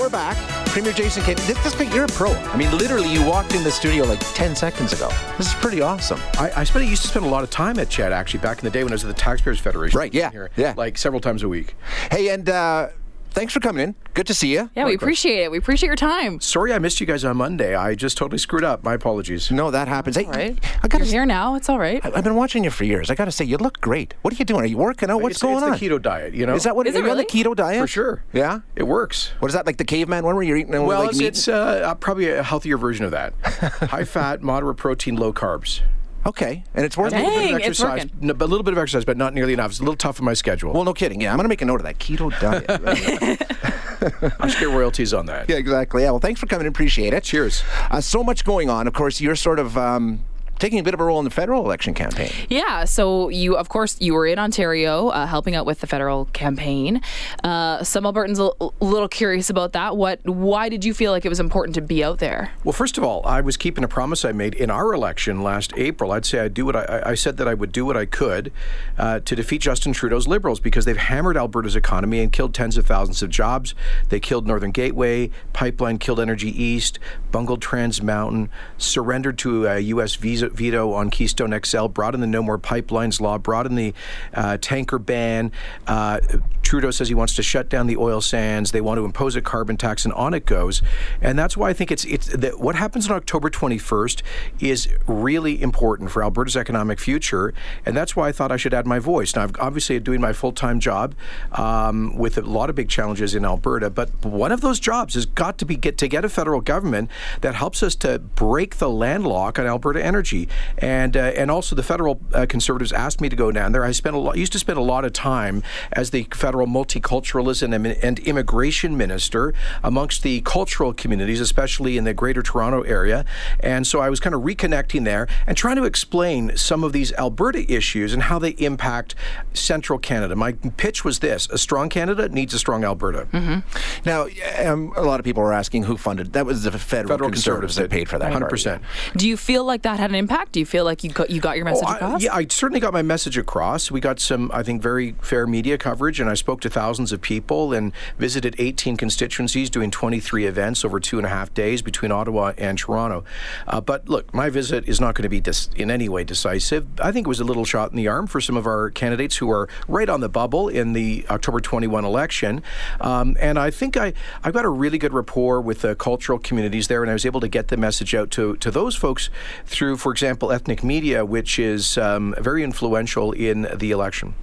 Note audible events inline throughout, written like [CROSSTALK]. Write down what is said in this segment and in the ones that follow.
we're back. Premier Jason Kenney. This, this you're a pro. I mean, literally, you walked in the studio like 10 seconds ago. This is pretty awesome. I, I spent, I used to spend a lot of time at CHED, actually, back in the day when I was at the Taxpayers Federation. Right, yeah, Here, yeah. Like several times a week. Hey, and uh, thanks for coming in. Good to see you. Yeah, we appreciate it. We appreciate your time. Sorry I missed you guys on Monday. I just totally screwed up. My apologies. No, that happens. Hey, All right. I gotta You're here now. It's all right. I- I've been watching you for years. I got to say, you look great. What are you doing? Are you working out? What's it's, going it's on? the keto diet, you know? Is that what Is are it you on the really? keto diet? For sure. Yeah. It works. What is that like the caveman one where you're eating Well, like it's, meat? it's uh, uh, probably a healthier version of that. [LAUGHS] High fat, moderate protein, low carbs. Okay, and it's working. A little bit of exercise, no, but a little bit of exercise, but not nearly enough. It's a little tough on my schedule. Well, no kidding. Yeah, I'm gonna make a note of that keto diet. [LAUGHS] [LAUGHS] I should get royalties on that. yeah, exactly. Yeah. Well, thanks for coming. in. Appreciate it. Cheers. Uh, so much going on. Of course, you're sort of um, taking a bit of a role in the federal election campaign. Yeah, so you, of course, you were in Ontario uh, helping out with the federal campaign. Uh, some Albertans a l- little curious about that. What? Why did you feel like it was important to be out there? Well, first of all, I was keeping a promise I made in our election last April. I'd say I'd do what I, I- I said that I would do what I could uh, to defeat Justin Trudeau's Liberals because they've hammered Alberta's economy and killed tens of thousands of jobs. They killed Northern Gateway, pipeline killed Energy East, bungled Trans Mountain, surrendered to a U.S. visa, veto on Keystone XL, brought in the No More Pipelines law, brought in the uh, tanker ban. Uh, Trudeau says he wants to shut down the oil sands. They want to impose a carbon tax, and on it goes. And that's why I think it's it's that what happens on October 21st is really important for Alberta's economic future, and that's why I thought I should add my voice. Now, I'm obviously doing my full time job um, with a lot of big challenges in Alberta, but one of those jobs has got to be get to get a federal government that helps us to break the landlock on Alberta energy, and uh, and also the federal uh, conservatives asked me to go down there. I spent a lot, used to spend a lot of time as the federal multiculturalism and, and immigration minister amongst the cultural communities, especially in the Greater Toronto area, and so I was kind of reconnecting there and trying to explain some of these Alberta issues and how they impact Central Canada. My pitch was this: a strong Canada needs a strong Alberta. Now, um, a lot of people are asking who funded. That was the federal, Federal conservatives, conservatives that paid for that. Hundred part. percent. Do you feel like that had an impact? Do you feel like you got you got your message Oh, I- across? yeah, I certainly got my message across. We got some, I think, very fair media coverage, and I spoke to thousands of people and visited 18 constituencies, doing 23 events over two and a half days between Ottawa and Toronto. Uh, but look, my visit is not going to be dis- in any way decisive. I think it was a little shot in the arm for some of our candidates who are right on the bubble in the October 21 election, um, and I think I I've got a really good rapport with the cultural communities there, and I was able to get the message out to to those folks through, for example, ethnic media, which is um, very influential in the election.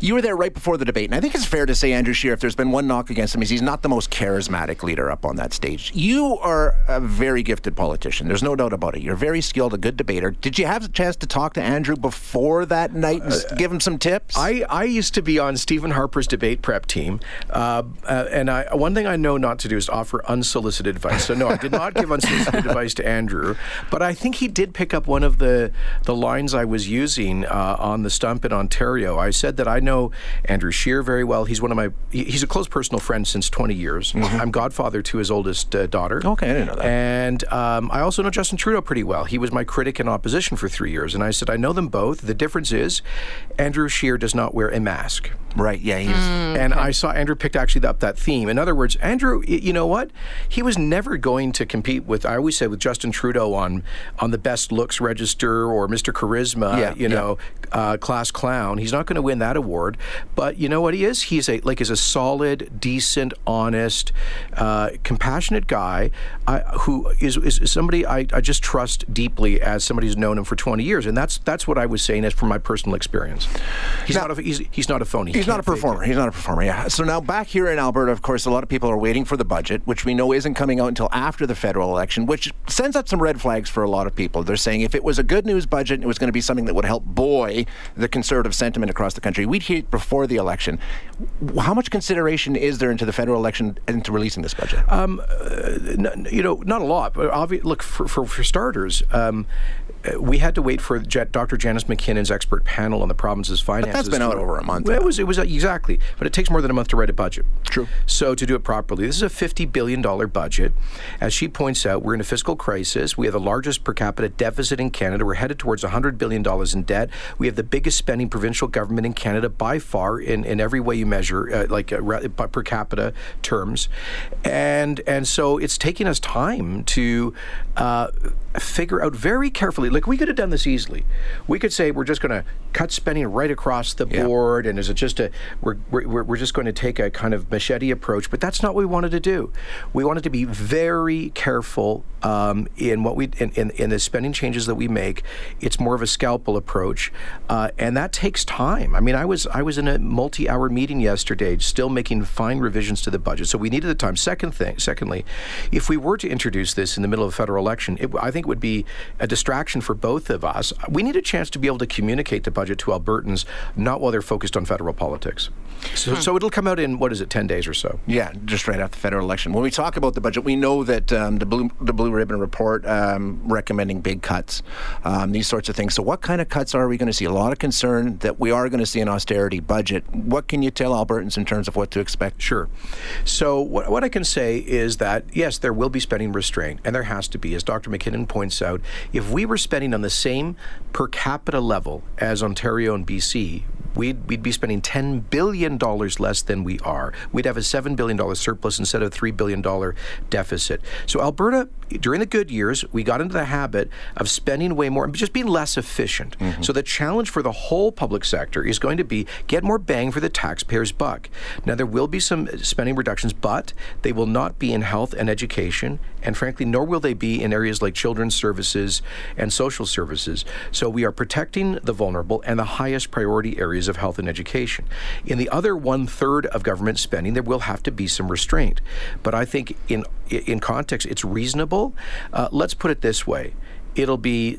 You were there right before the debate, and I think it's fair to say, Andrew Scheer, if there's been one knock against him, is he's not the most charismatic leader up on that stage. You are a very gifted politician. There's no doubt about it. You're very skilled, a good debater. Did you have a chance to talk to Andrew before that night and s- give him some tips? I, I used to be on Stephen Harper's debate prep team, uh, uh, and I, one thing I know not to do is offer unsolicited advice. So no, I did not give unsolicited [LAUGHS] advice to Andrew, but I think he did pick up one of the the lines I was using uh, on the stump in Ontario. I said that I know Andrew Scheer very well. He's one of my he's a close personal friend since 20 years. I'm godfather to his oldest uh, daughter. Okay, I didn't know that. And um, I also know Justin Trudeau pretty well. He was my critic in opposition for three years, and I said I know them both. The difference is, Andrew Scheer does not wear a mask. right, yeah, he's. And I saw Andrew picked actually up that theme. In other words, Andrew, you know what? He was never going to compete with. I always say with Justin Trudeau on on the best looks register or Mr. Charisma. Yeah, you yeah. Uh, class clown. He's not going to win that award. But you know what he is? He's a like is a solid, decent, honest, uh, compassionate guy uh, who is, is somebody I, I just trust deeply as somebody who's known him for 20 years. And that's that's what I was saying as from my personal experience. He's Now- not a he's, he's not a phony. He He's not a can't fake it. performer. He's not a performer. Yeah. So now back here in Alberta, of course, a lot of people are waiting for the budget, which we know isn't coming out until after the federal election, which sends up some red flags for a lot of people. They're saying if it was a good news budget, it was going to be something that would help the conservative sentiment across the country. We'd hear it before the election. How much consideration is there into the federal election into releasing this budget? N- you know, not a lot. But obvi- look, for, for, for starters, um, uh, we had to wait for Dr. Janice MacKinnon's expert panel on the province's finances. But that's been out over a month. Well, it was it was uh, exactly, but it takes more than a month to write a budget. True. So to do it properly, this is a fifty billion dollar budget. As she points out, we're in a fiscal crisis. We have the largest per capita deficit in Canada. We're headed towards hundred billion dollars in debt. We have the biggest spending provincial government in Canada by far in, in every way you measure, uh, like uh, per capita terms, and and so it's taking us time to uh, figure out very carefully. Like we could have done this easily. We could say we're just going to cut spending right across the yeah. board, and is it just a we're, we're we're just going to take a kind of machete approach? But that's not what we wanted to do. We wanted to be very careful um, in what we in, in, in the spending changes that we make. It's more of a scalpel approach, uh, and that takes time. I mean, I was I was in a multi-hour meeting yesterday, still making fine revisions to the budget. So we needed the time. Second thing, secondly, if we were to introduce this in the middle of a federal election, it, I think think would be a distraction for both of us. We need a chance to be able to communicate the budget to Albertans, not while they're focused on federal politics. So, hmm. so it'll come out in what is it, ten days or so? Yeah, just right after the federal election. When we talk about the budget, we know that um, the blue the blue ribbon report um, recommending big cuts, um, these sorts of things. So, what kind of cuts are we going to see? A lot of concern that we are going to see an austerity budget. What can you tell Albertans in terms of what to expect? Sure. So, what, what I can say is that yes, there will be spending restraint, and there has to be, as Dr. MacKinnon points out. If we were spending on the same per capita level as Ontario and BC, we'd, we'd be spending $10 billion less than we are. We'd have a $7 billion surplus instead of a $3 billion deficit. So, Alberta, during the good years, we got into the habit of spending way more and just being less efficient. Mm-hmm. So, the challenge for the whole public sector is going to be get more bang for the taxpayer's buck. Now, there will be some spending reductions, but they will not be in health and education, and frankly, nor will they be in areas like children's services and social services. So, we are protecting the vulnerable and the highest priority areas areas of health and education. In the other one third of government spending, there will have to be some restraint. But I think in in context, it's reasonable. Uh, let's put it this way: it'll be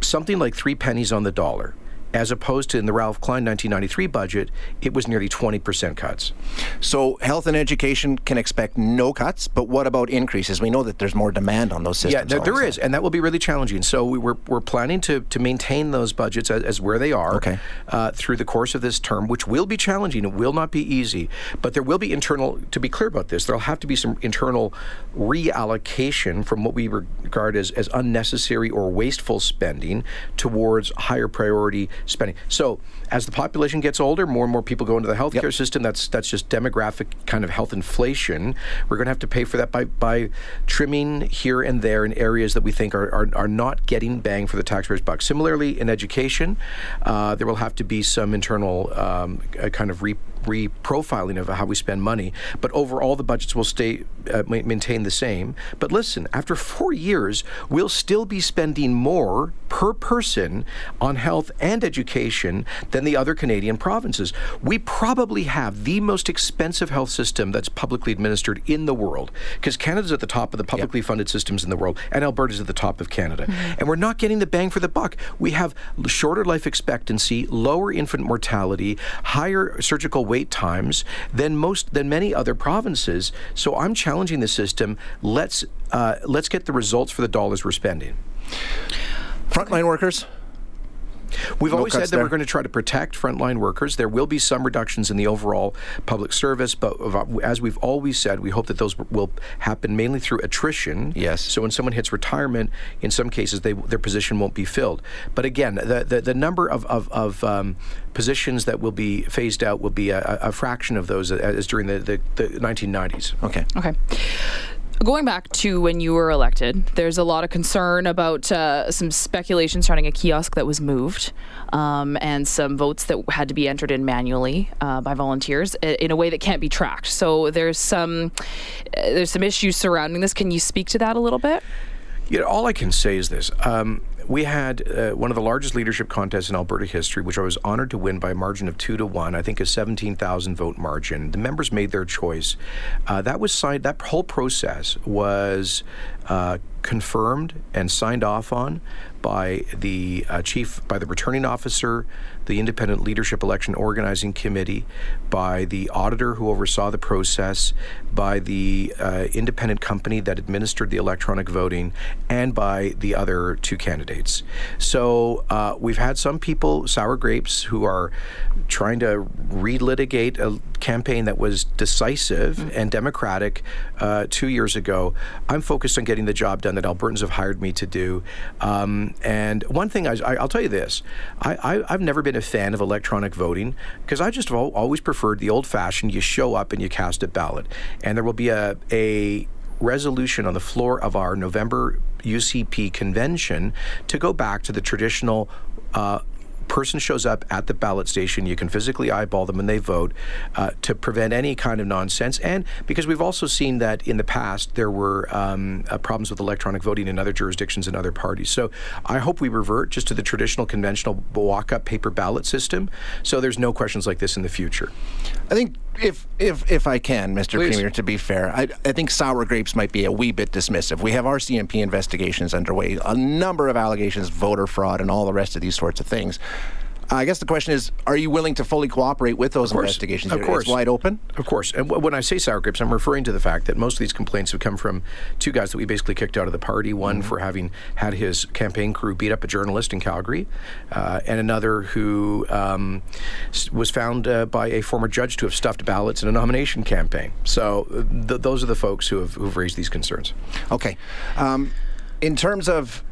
something like three pennies on the dollar as opposed to in the Ralph Klein 1993 budget, it was nearly 20% cuts. So health and education can expect no cuts, but what about increases? We know that there's more demand on those systems. Yeah, there, there is, and that will be really challenging. So we, are we're planning to, to maintain those budgets as, as where they are okay. uh, through the course of this term, which will be challenging. It will not be easy, but there will be internal, to be clear about this, there'll have to be some internal reallocation from what we regard as, as unnecessary or wasteful spending towards higher priority spending. So as the population gets older, more and more people go into the healthcare yep. system. That's that's just demographic kind of health inflation. We're going to have to pay for that by by trimming here and there in areas that we think are are, are not getting bang for the taxpayers' buck. Similarly, in education, uh, there will have to be some internal um, kind of re reprofiling of how we spend money. But overall, the budgets will stay uh, maintain the same. But listen, after four years, we'll still be spending more per person on health and education than the other Canadian provinces. We probably have the most expensive health system that's publicly administered in the world because Canada's at the top of the publicly yep. funded systems in the world, and Alberta's at the top of Canada. Mm-hmm. And we're not getting the bang for the buck. We have shorter life expectancy, lower infant mortality, higher surgical wait times than most than many other provinces. So I'm challenging the system. Let's uh, let's get the results for the dollars we're spending. Frontline workers. We've no always said that there. we're going to try to protect frontline workers. There will be some reductions in the overall public service, but as we've always said, we hope that those will happen mainly through attrition. Yes. So when someone hits retirement, in some cases, they, their position won't be filled. But again, the the, the number of of, of um, positions that will be phased out will be a, a fraction of those as during the, the, the 1990s. Okay. Okay. Going back to when you were elected, there's a lot of concern about uh, some speculation surrounding a kiosk that was moved um, and some votes that had to be entered in manually uh, by volunteers in a way that can't be tracked. So there's some uh, there's some issues surrounding this. Can you speak to that a little bit? Yeah, all I can say is this. Um, we had uh, one of the largest leadership contests in Alberta history, which I was honored to win by a margin of two to one. I think a 17,000 vote margin. The members made their choice. Uh, that was signed. That whole process was uh, confirmed and signed off on by the uh, chief, by the returning officer, the independent leadership election organizing committee, by the auditor who oversaw the process, by the uh, independent company that administered the electronic voting, and by the other two candidates. So uh, we've had some people, sour grapes, who are trying to relitigate campaign that was decisive mm-hmm. and democratic uh, two years ago. I'm focused on getting the job done that Albertans have hired me to do. Um, and one thing I, will tell you this I, have never been a fan of electronic voting because I just have always preferred the old fashioned you show up and you cast a ballot. And there will be a, a resolution on the floor of our November UCP convention to go back to the traditional uh, person shows up at the ballot station, you can physically eyeball them and they vote uh, to prevent any kind of nonsense. And because we've also seen that in the past there were um, uh, problems with electronic voting in other jurisdictions and other parties. So I hope we revert just to the traditional conventional walk up paper ballot system so there's no questions like this in the future. I think if if if I can, Mr. Please. Premier, to be fair, I, I think sour grapes might be a wee bit dismissive. We have RCMP investigations underway, a number of allegations, voter fraud, and all the rest of these sorts of things. I guess the question is, are you willing to fully cooperate with those investigations? Of course. It's wide open? Of course. And when I say sour grapes, I'm referring to the fact that most of these complaints have come from two guys that we basically kicked out of the party. One mm-hmm. for having had his campaign crew beat up a journalist in Calgary, uh, and another who um, was found uh, by a former judge to have stuffed ballots in a nomination campaign. So uh, th- those are the folks who have who've raised these concerns. Okay. Um, in terms of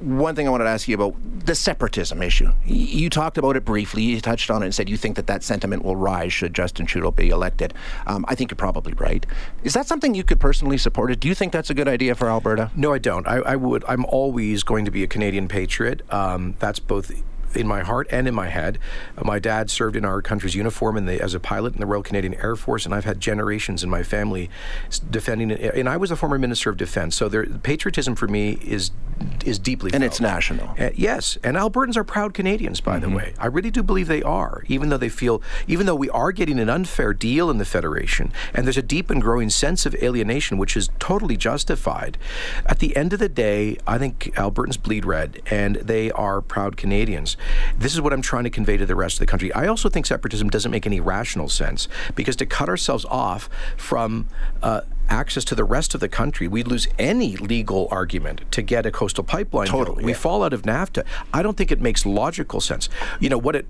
one thing I wanted to ask you about the separatism issue. You talked about it briefly. You touched on it and said you think that that sentiment will rise should Justin Trudeau be elected. Um, I think you're probably right. Is that something you could personally support? Do you think that's a good idea for Alberta? No, I don't. I, I would. I'm always going to be a Canadian patriot. Um, that's both in my heart and in my head. Uh, my dad served in our country's uniform in the, as a pilot in the Royal Canadian Air Force, and I've had generations in my family defending it. And I was a former Minister of Defense, so there, patriotism for me is is deeply and felt. it's national. Uh, yes, and Albertans are proud Canadians, by mm-hmm. the way. I really do believe they are, even though they feel, even though we are getting an unfair deal in the federation, and there's a deep and growing sense of alienation, which is totally justified. At the end of the day, I think Albertans bleed red, and they are proud Canadians. This is what I'm trying to convey to the rest of the country. I also think separatism doesn't make any rational sense because to cut ourselves off from uh, access to the rest of the country, we'd lose any legal argument to get a coastal pipeline. Totally. We fall out of NAFTA. I don't think it makes logical sense. You know, what it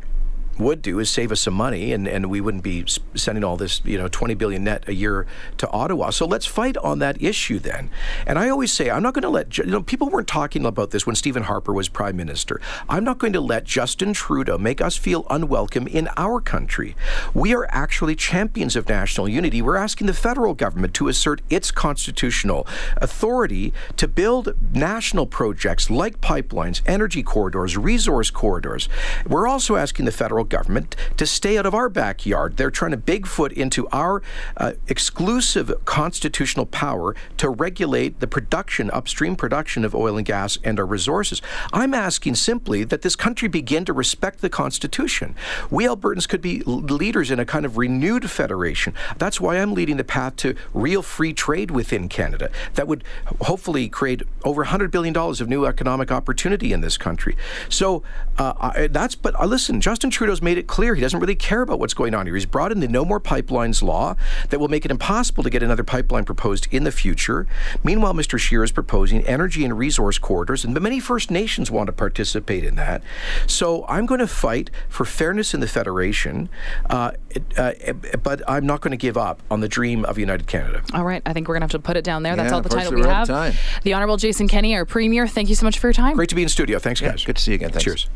would do is save us some money, and, and we wouldn't be sending all this, you know, 20 billion net a year to Ottawa. So let's fight on that issue then. And I always say, I'm not going to let, you know, people weren't talking about this when Stephen Harper was prime minister. I'm not going to let Justin Trudeau make us feel unwelcome in our country. We are actually champions of national unity. We're asking the federal government to assert its constitutional authority to build national projects like pipelines, energy corridors, resource corridors. We're also asking the federal government to stay out of our backyard. They're trying to bigfoot into our uh, exclusive constitutional power to regulate the production, upstream production of oil and gas and our resources. I'm asking simply that this country begin to respect the Constitution. We Albertans could be leaders in a kind of renewed federation. That's why I'm leading the path to real free trade within Canada that would hopefully create over $100 billion of new economic opportunity in this country. So uh, that's, but uh, listen, Justin Trudeau's Trudeau's made it clear he doesn't really care about what's going on here. He's brought in the No More Pipelines law that will make it impossible to get another pipeline proposed in the future. Meanwhile, Mr. Scheer is proposing energy and resource corridors, and many First Nations want to participate in that. So I'm going to fight for fairness in the Federation, uh, uh, but I'm not going to give up on the dream of United Canada. All right. I think we're going to have to put it down there. That's all the time we have. The Honorable Jason Kenney, our Premier, thank you so much for your time. Great to be in studio. Thanks, guys. Yeah, good to see you again. Thanks. Cheers.